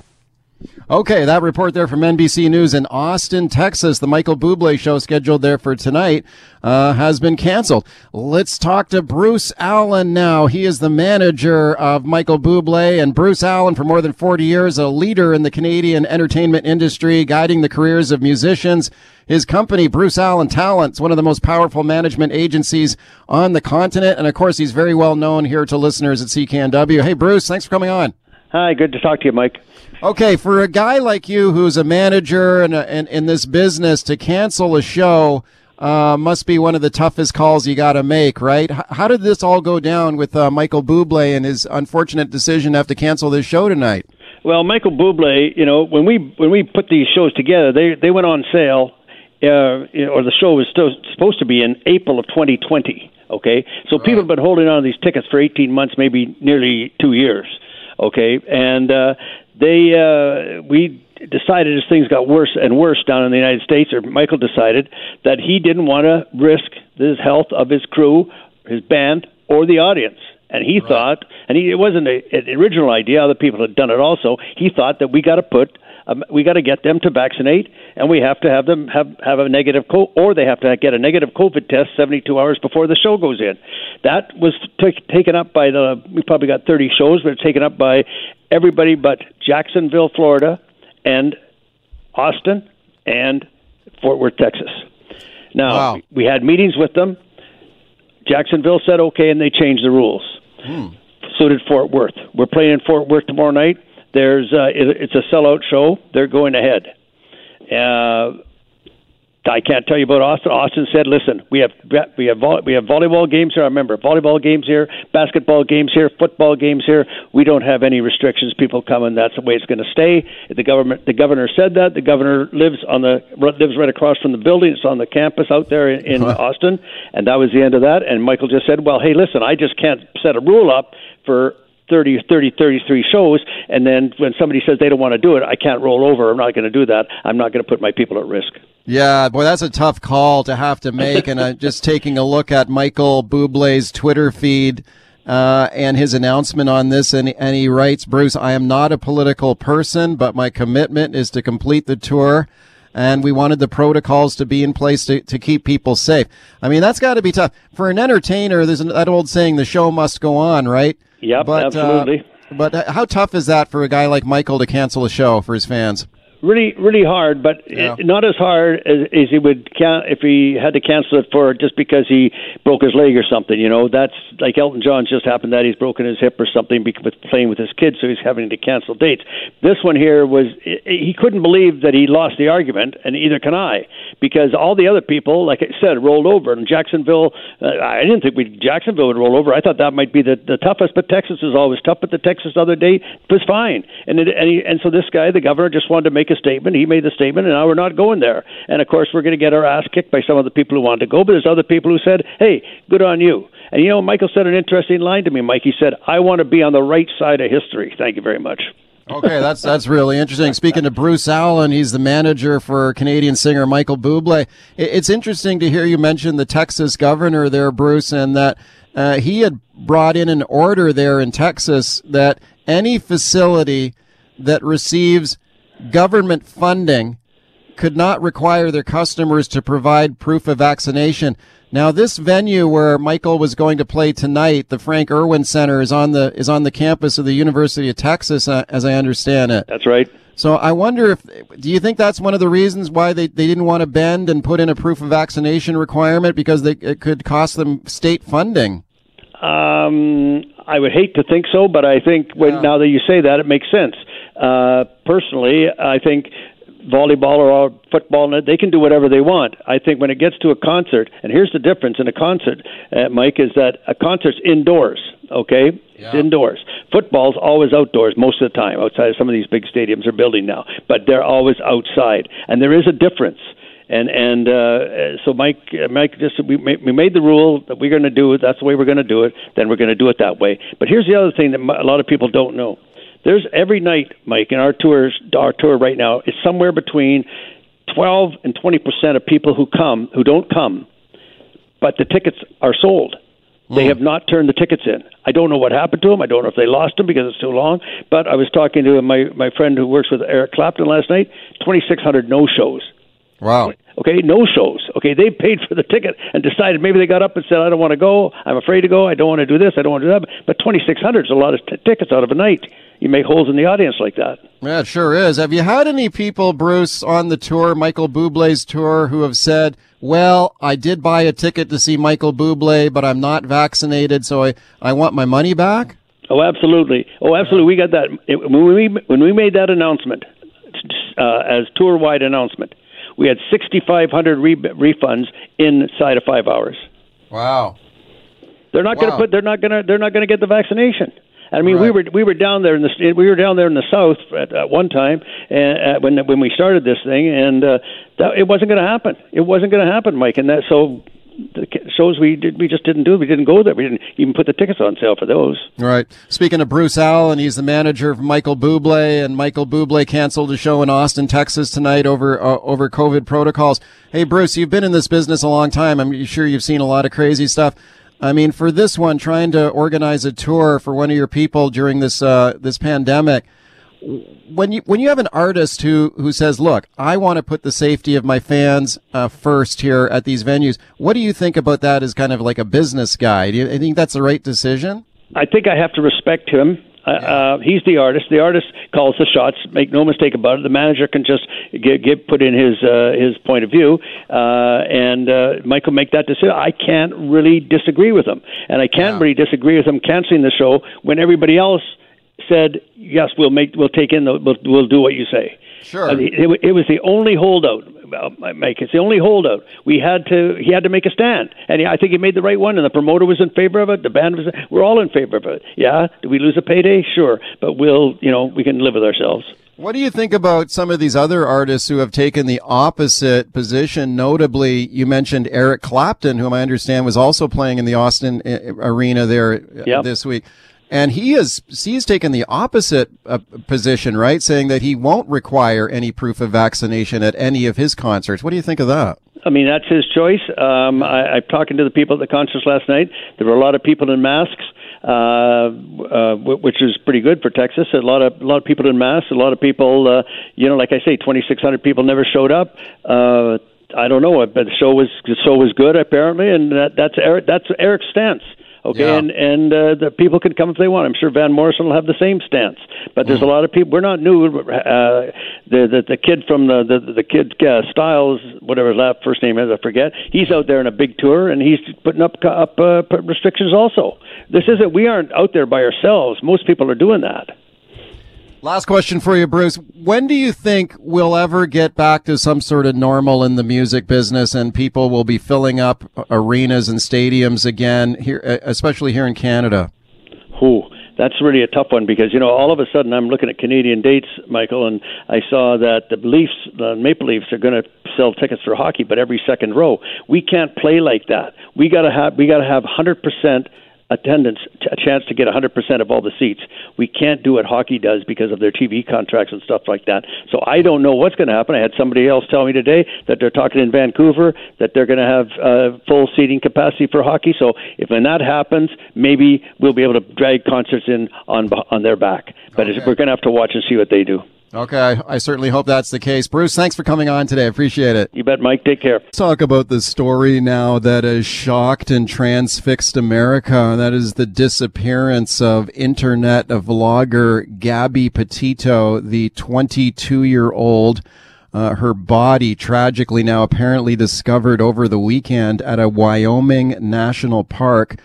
Okay, that report there from NBC News in Austin, Texas. The Michael Bublé show scheduled there for tonight uh, has been canceled. Let's talk to Bruce Allen now. He is the manager of Michael Bublé, and Bruce Allen, for more than 40 years, a leader in the Canadian entertainment industry, guiding the careers of musicians. His company, Bruce Allen Talents, one of the most powerful management agencies on the continent, and of course, he's very well known here to listeners at CKNW. Hey, Bruce, thanks for coming on.
Hi, good to talk to you, Mike.
Okay, for a guy like you who's a manager and in, in this business to cancel a show uh, must be one of the toughest calls you got to make, right? H- how did this all go down with uh, Michael Bublé and his unfortunate decision to have to cancel this show tonight?
Well, Michael Bublé, you know, when we when we put these shows together, they they went on sale, uh, or the show was still supposed to be in April of 2020. Okay, so people have been holding on to these tickets for 18 months, maybe nearly two years. Okay, and uh, they uh, we decided as things got worse and worse down in the United States, or Michael decided that he didn't want to risk the health of his crew, his band, or the audience. And he right. thought, and he, it wasn't a, an original idea; other people had done it also. He thought that we got to put um, we got to get them to vaccinate, and we have to have them have have a negative co- or they have to get a negative COVID test 72 hours before the show goes in. That was t- taken up by the. We probably got 30 shows, but it's taken up by everybody but Jacksonville, Florida, and Austin and Fort Worth, Texas. Now wow. we had meetings with them. Jacksonville said okay, and they changed the rules. Hmm. So did Fort Worth. We're playing in Fort Worth tomorrow night. There's uh, it, it's a sellout show. They're going ahead. Uh, I can't tell you about Austin. Austin said, "Listen, we have we have we have volleyball games here. I remember volleyball games here, basketball games here, football games here. We don't have any restrictions. People come, and that's the way it's going to stay." The government, the governor said that. The governor lives on the lives right across from the building. It's on the campus out there in, in Austin, and that was the end of that. And Michael just said, "Well, hey, listen, I just can't set a rule up for 30, 30, 33 shows, and then when somebody says they don't want to do it, I can't roll over. I'm not going to do that. I'm not going to put my people at risk.
Yeah, boy, that's a tough call to have to make. and uh, just taking a look at Michael Bublé's Twitter feed uh, and his announcement on this, and, and he writes, Bruce, I am not a political person, but my commitment is to complete the tour and we wanted the protocols to be in place to, to keep people safe. I mean, that's got to be tough for an entertainer. There's an, that old saying, "The show must go on," right?
Yep, but, absolutely.
Uh, but how tough is that for a guy like Michael to cancel a show for his fans?
Really really hard, but yeah. it, not as hard as, as he would can if he had to cancel it for just because he broke his leg or something. You know, that's like Elton John's just happened that he's broken his hip or something because playing with his kids, so he's having to cancel dates. This one here was he couldn't believe that he lost the argument, and either can I, because all the other people, like I said, rolled over. And Jacksonville, uh, I didn't think we Jacksonville would roll over. I thought that might be the, the toughest, but Texas is always tough. But the Texas other day was fine, and it, and, he, and so this guy, the governor, just wanted to make a statement. He made the statement, and now we're not going there. And of course, we're going to get our ass kicked by some of the people who want to go. But there's other people who said, "Hey, good on you." And you know, Michael said an interesting line to me. Mike, he said, "I want to be on the right side of history." Thank you very much.
okay, that's that's really interesting. Speaking to Bruce Allen, he's the manager for Canadian singer Michael Bublé. It's interesting to hear you mention the Texas governor there, Bruce, and that uh, he had brought in an order there in Texas that any facility that receives government funding could not require their customers to provide proof of vaccination. Now, this venue where Michael was going to play tonight, the Frank Erwin Center, is on the is on the campus of the University of Texas, uh, as I understand it.
That's right.
So I wonder if do you think that's one of the reasons why they, they didn't want to bend and put in a proof of vaccination requirement because they, it could cost them state funding?
Um, I would hate to think so, but I think when, yeah. now that you say that, it makes sense. Uh, personally, I think volleyball or football, they can do whatever they want. I think when it gets to a concert, and here's the difference in a concert, uh, Mike, is that a concert's indoors. Okay, yeah. it's indoors. Football's always outdoors most of the time, outside of some of these big stadiums are building now, but they're always outside, and there is a difference and and uh, so Mike uh, Mike just we we made the rule that we're going to do it. That's the way we're going to do it. Then we're going to do it that way. But here's the other thing that a lot of people don't know. There's every night, Mike, in our tours, our tour right now, is somewhere between 12 and 20 percent of people who come who don't come, but the tickets are sold. They hmm. have not turned the tickets in. I don't know what happened to them. I don't know if they lost them because it's too long. But I was talking to my my friend who works with Eric Clapton last night. Twenty six hundred no shows.
Wow.
Okay, no shows. Okay, they paid for the ticket and decided maybe they got up and said, "I don't want to go. I'm afraid to go. I don't want to do this. I don't want to do that." But twenty six hundred is a lot of t- tickets out of a night. You make holes in the audience like that.
Yeah, it sure is. Have you had any people, Bruce, on the tour, Michael Bublé's tour, who have said, well, I did buy a ticket to see Michael Bublé, but I'm not vaccinated, so I, I want my money back?
Oh, absolutely. Oh, absolutely. We got that it, when we when we made that announcement uh, as tour wide announcement. We had 6,500 re- refunds inside of five hours.
Wow.
They're not going to put. They're not going to. They're not going to get the vaccination. I mean, we were we were down there in the we were down there in the south at, at one time, and uh, when when we started this thing, and uh, that, it wasn't going to happen. It wasn't going to happen, Mike. And that so the shows we did we just didn't do. We didn't go there. We didn't even put the tickets on sale for those.
Right. Speaking of Bruce Allen, he's the manager of Michael Bublé, and Michael Bublé canceled a show in Austin, Texas tonight over uh, over COVID protocols. Hey, Bruce, you've been in this business a long time. I'm sure you've seen a lot of crazy stuff. I mean, for this one, trying to organize a tour for one of your people during this uh, this pandemic, when you when you have an artist who who says, "Look, I want to put the safety of my fans uh, first here at these venues," what do you think about that as kind of like a business guy? Do you think that's the right decision?
I think I have to respect him. Uh, uh, he's the artist. The artist calls the shots. Make no mistake about it. The manager can just get, get put in his uh, his point of view, uh, and uh, Michael make that decision. I can't really disagree with him, and I can't really disagree with him canceling the show when everybody else said yes, we'll make we'll take in the we'll, we'll do what you say.
Sure.
Uh, it, it was the only holdout, uh, Mike. It's the only holdout. We had to. He had to make a stand, and he, I think he made the right one. And the promoter was in favor of it. The band was. We're all in favor of it. Yeah. Did we lose a payday? Sure, but we'll. You know, we can live with ourselves.
What do you think about some of these other artists who have taken the opposite position? Notably, you mentioned Eric Clapton, whom I understand was also playing in the Austin uh, arena there uh,
Yep.
this week. And he has he's taken the opposite uh, position, right? Saying that he won't require any proof of vaccination at any of his concerts. What do you think of that?
I mean, that's his choice. Um, I, I'm talking to the people at the concerts last night. There were a lot of people in masks, uh, uh, which is pretty good for Texas. A lot of a lot of people in masks. A lot of people, uh, you know, like I say, 2,600 people never showed up. Uh, I don't know, but the show was the show was good apparently, and that, that's Eric. That's Eric's stance. Okay,
Yeah.
and and uh, the people can come if they want. I'm sure Van Morrison will have the same stance. But
Mm.
there's a lot of people. We're not new. Uh, the, the the kid from the the, the kid uh, Styles, whatever his last first name is, I forget. He's out there in a big tour, and he's putting up up uh, restrictions also. This isn't. We aren't out there by ourselves. Most people are doing that.
Last question for you, Bruce. When do you think we'll ever get back to some sort of normal in the music business and people will be filling up arenas and stadiums again here, especially here in Canada?
Who? That's really a tough one because you know all of a sudden I'm looking at Canadian dates, Michael, and I saw that the Leafs, the Maple Leafs, are going to sell tickets for hockey, but every second row. We can't play like that. We got to have we got to have 100 percent attendance, t- a chance to get 100% of all the seats. We can't do what hockey does because of their TV contracts and stuff like that. So I don't know what's going to happen. I had somebody else tell me today that they're talking in Vancouver that they're going to have uh, full seating capacity for hockey. So if when that happens, maybe we'll be able to drag concerts in on on their back. But it's, we're going to have to watch and see what they do.
Okay, I, certainly hope that's the case. Bruce, thanks for coming on today. I appreciate it.
You bet, Mike. Take care.
Let's Talk about the story now that has shocked and transfixed America. That is the disappearance of internet vlogger Gabby Petito, the 22 year old. Uh, her body tragically now apparently discovered over the weekend at a Wyoming national park.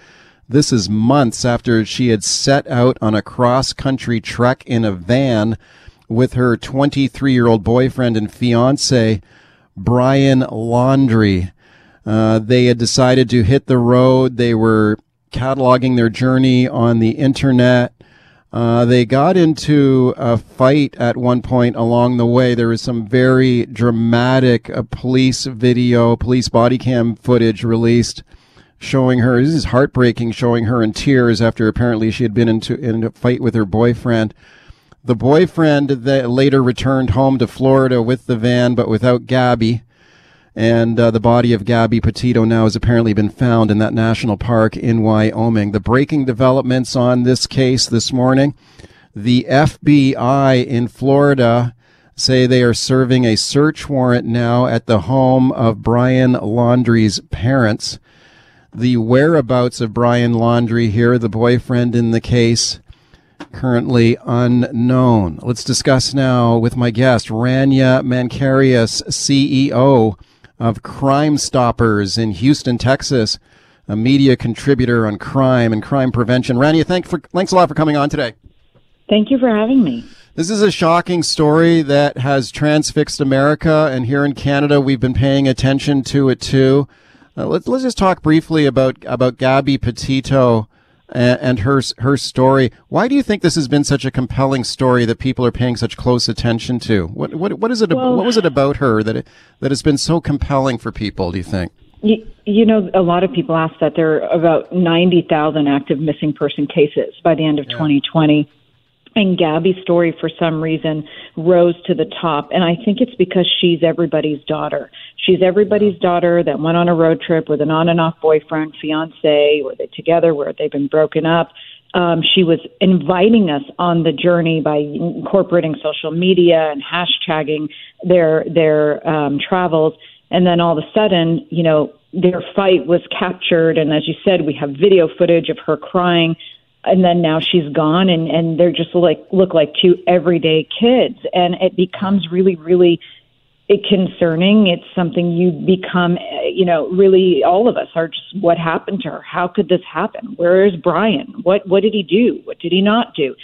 This is months after she had set out on a cross country trek in a van with her 23 year old boyfriend and fiance, Brian Laundrie. Uh, they had decided to hit the road. They were cataloging their journey on the internet. Uh, they got into a fight at one point along the way. There was some very dramatic uh, police video, police body cam footage released showing her. This is heartbreaking, showing her in tears after apparently she had been into in a fight with her boyfriend. The boyfriend that later returned home to Florida with the van, but without Gabby. And uh, the body of Gabby Petito now has apparently been found in that national park in Wyoming. The breaking developments on this case this morning the FBI in Florida say they are serving a search warrant now at the home of Brian Laundrie's parents. The whereabouts of Brian Laundrie here, the boyfriend in the case, currently unknown. Let's discuss now with my guest, Rania Mankarious, CEO of Crime Stoppers in Houston, Texas, a media contributor on crime and crime prevention. Rania, thank for, thanks a lot for coming on today.
Thank you for having me.
This is a shocking story that has transfixed America, and here in Canada, we've been paying attention to it too. Uh, let's let's just talk briefly about about Gabby Petito and, and her her story. Why do you think this has been such a compelling story that people are paying such close attention to? What what what is it? Well, what was it about her that it, that has been so compelling for people? Do you think?
You, you know, a lot of people ask that there are about ninety thousand active missing person cases by the end of yeah. 2020 and Gabby's story, for some reason, rose to the top. And I think it's because she's everybody's daughter. She's everybody's daughter that went on a road trip with an on and off boyfriend, fiance, were they together, Were they've been broken up. Um, she was inviting us on the journey by incorporating social media and hashtagging their their um, travels. And then all of a sudden, you know, their fight was captured. And as you said, we have video footage of her crying and then now she's gone and and they're just like look like two everyday kids. And it becomes really really concerning. It's something you become you know really all of us are just what happened to her? How could this happen? Where is brian? What what did he do? What did he not do?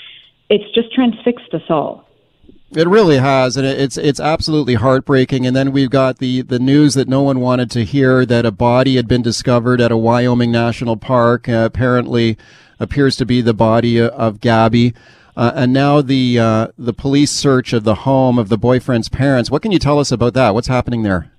It's just transfixed us all.
It really has, and it's it's absolutely heartbreaking. And then we've got the the news that no one wanted to hear that a body had been discovered at a Wyoming national park. Uh, apparently, appears to be the body of Gabby. Uh, and now the uh, the police search of the home of the boyfriend's parents. What can you tell us about that? What's happening there?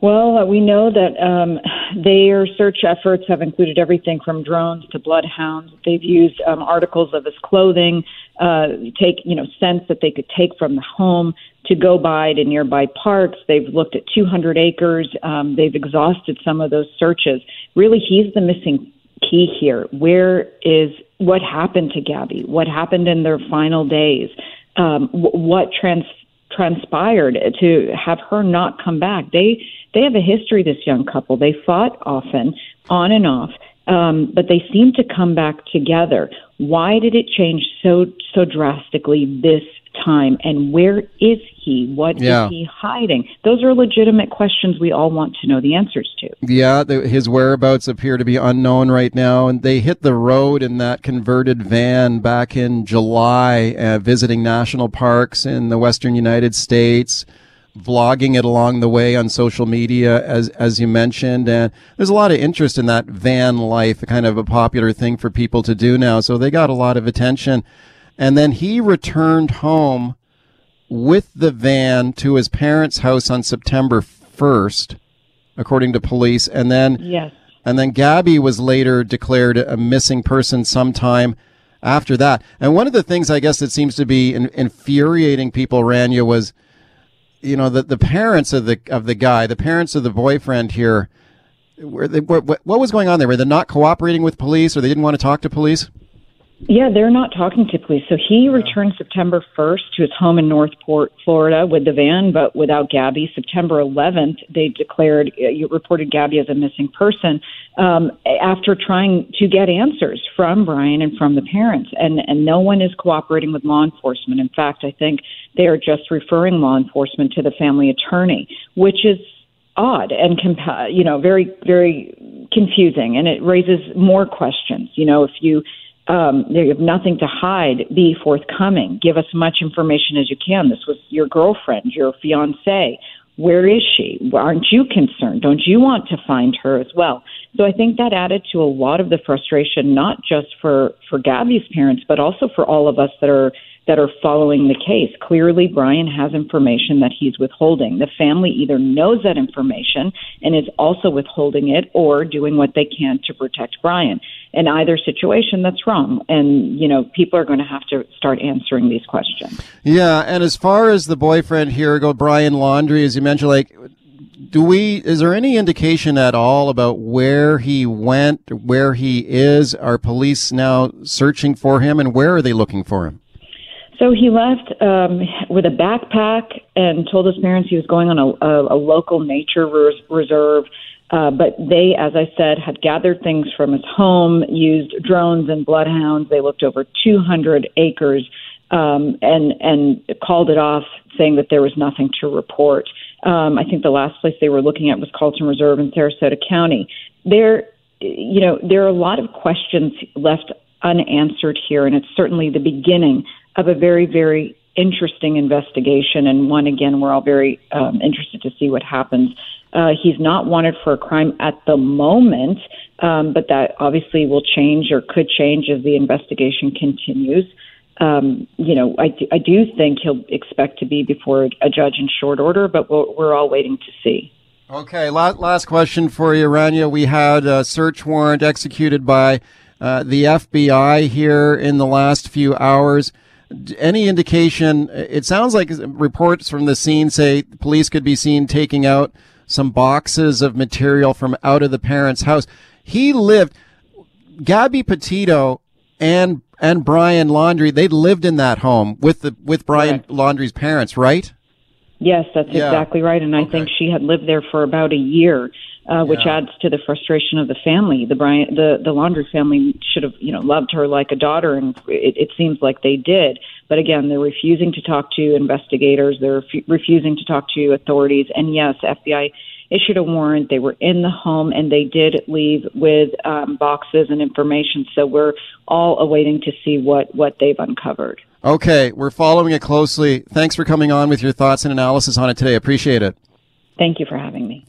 Well, uh, we know that um, their search efforts have included everything from drones to bloodhounds. They've used um, articles of his clothing, uh, take you know scents that they could take from the home to go by to nearby parks. They've looked at 200 acres. Um, they've exhausted some of those searches. Really, he's the missing key here. Where is what happened to Gabby? What happened in their final days? Um, what trans, transpired to have her not come back? They they have a history. This young couple. They fought often, on and off, um, but they seem to come back together. Why did it change so so drastically this time and where is he? What yeah. is he hiding? Those are legitimate questions we all want to know the answers to.
Yeah the, his whereabouts appear to be unknown right now and they hit the road in that converted van back in july uh, visiting national parks in the western united states vlogging it along the way on social media as as you mentioned and there's a lot of interest in that van life kind of a popular thing for people to do now so they got a lot of attention and then he returned home with the van to his parents' house on September 1st, according to police. And then,
yes.
and then Gabby was later declared a missing person sometime after that. And one of the things I guess that seems to be in, infuriating people, Rania, was, you know, the, the parents of the, of the guy, the parents of the boyfriend here, were they, were, what was going on there? Were they not cooperating with police or they didn't want to talk to police?
Yeah, they're not talking to police. So he returned September 1st to his home in North Port, Florida, with the van, but without Gabby. September 11th, they declared, uh, you reported Gabby as a missing person um, after trying to get answers from Brian and from the parents. And, and no one is cooperating with law enforcement. In fact, I think they are just referring law enforcement to the family attorney, which is odd and compa- you know very very confusing and it raises more questions you know if you um, you have nothing to hide. Be forthcoming. Give us as much information as you can. This was your girlfriend, your fiance. Where is she? Aren't you concerned? Don't you want to find her as well? So I think that added to a lot of the frustration, not just for for Gabby's parents, but also for all of us that are that are following the case. Clearly, Brian has information that he's withholding. The family either knows that information and is also withholding it or doing what they can to protect Brian. In either situation, that's wrong. And, you know, people are going to have to start answering these questions.
Yeah. And as far as the boyfriend here go, Brian Laundrie, as you mentioned, like, do we? Is there any indication at all about where he went, where he is? Are police now searching for him, and where are they looking for him?
So he left um, with a backpack and told his parents he was going on a, a, a local nature res- reserve. Uh, but they, as I said, had gathered things from his home, used drones and bloodhounds. They looked over 200 acres um, and and called it off, saying that there was nothing to report. Um, I think the last place they were looking at was Carlton Reserve in Sarasota County. There, you know, there are a lot of questions left unanswered here, and it's certainly the beginning of a very, very interesting investigation, and one again we're all very um, interested to see what happens. Uh, he's not wanted for a crime at the moment, um, but that obviously will change or could change as the investigation continues. Um, you know, I, I do think he'll expect to be before a judge in short order, but we're, we're all waiting to see.
Okay, last, last question for you, Rania. We had a search warrant executed by uh, the FBI here in the last few hours any indication? It sounds like reports from the scene say police could be seen taking out some boxes of material from out of the parent's house. He lived, Gabby Petito and and Brian Laundrie. they lived in that home with the with Brian Correct. Laundrie's parents, right?
Yes, that's yeah. exactly right. And I okay. think she had lived there for about a year uh, which yeah. adds to the frustration of the family. The Bryant, the the Laundrie family should have, you know, loved her like a daughter, and it, it seems like they did. But again, they're refusing to talk to investigators. They're ref- refusing to talk to authorities. And yes, FBI issued a warrant. They were in the home, and they did leave with um, boxes and information. So we're all awaiting to see what what they've uncovered.
Okay, we're following it closely. Thanks for coming on with your thoughts and analysis on it today. Appreciate it.
Thank you for having me.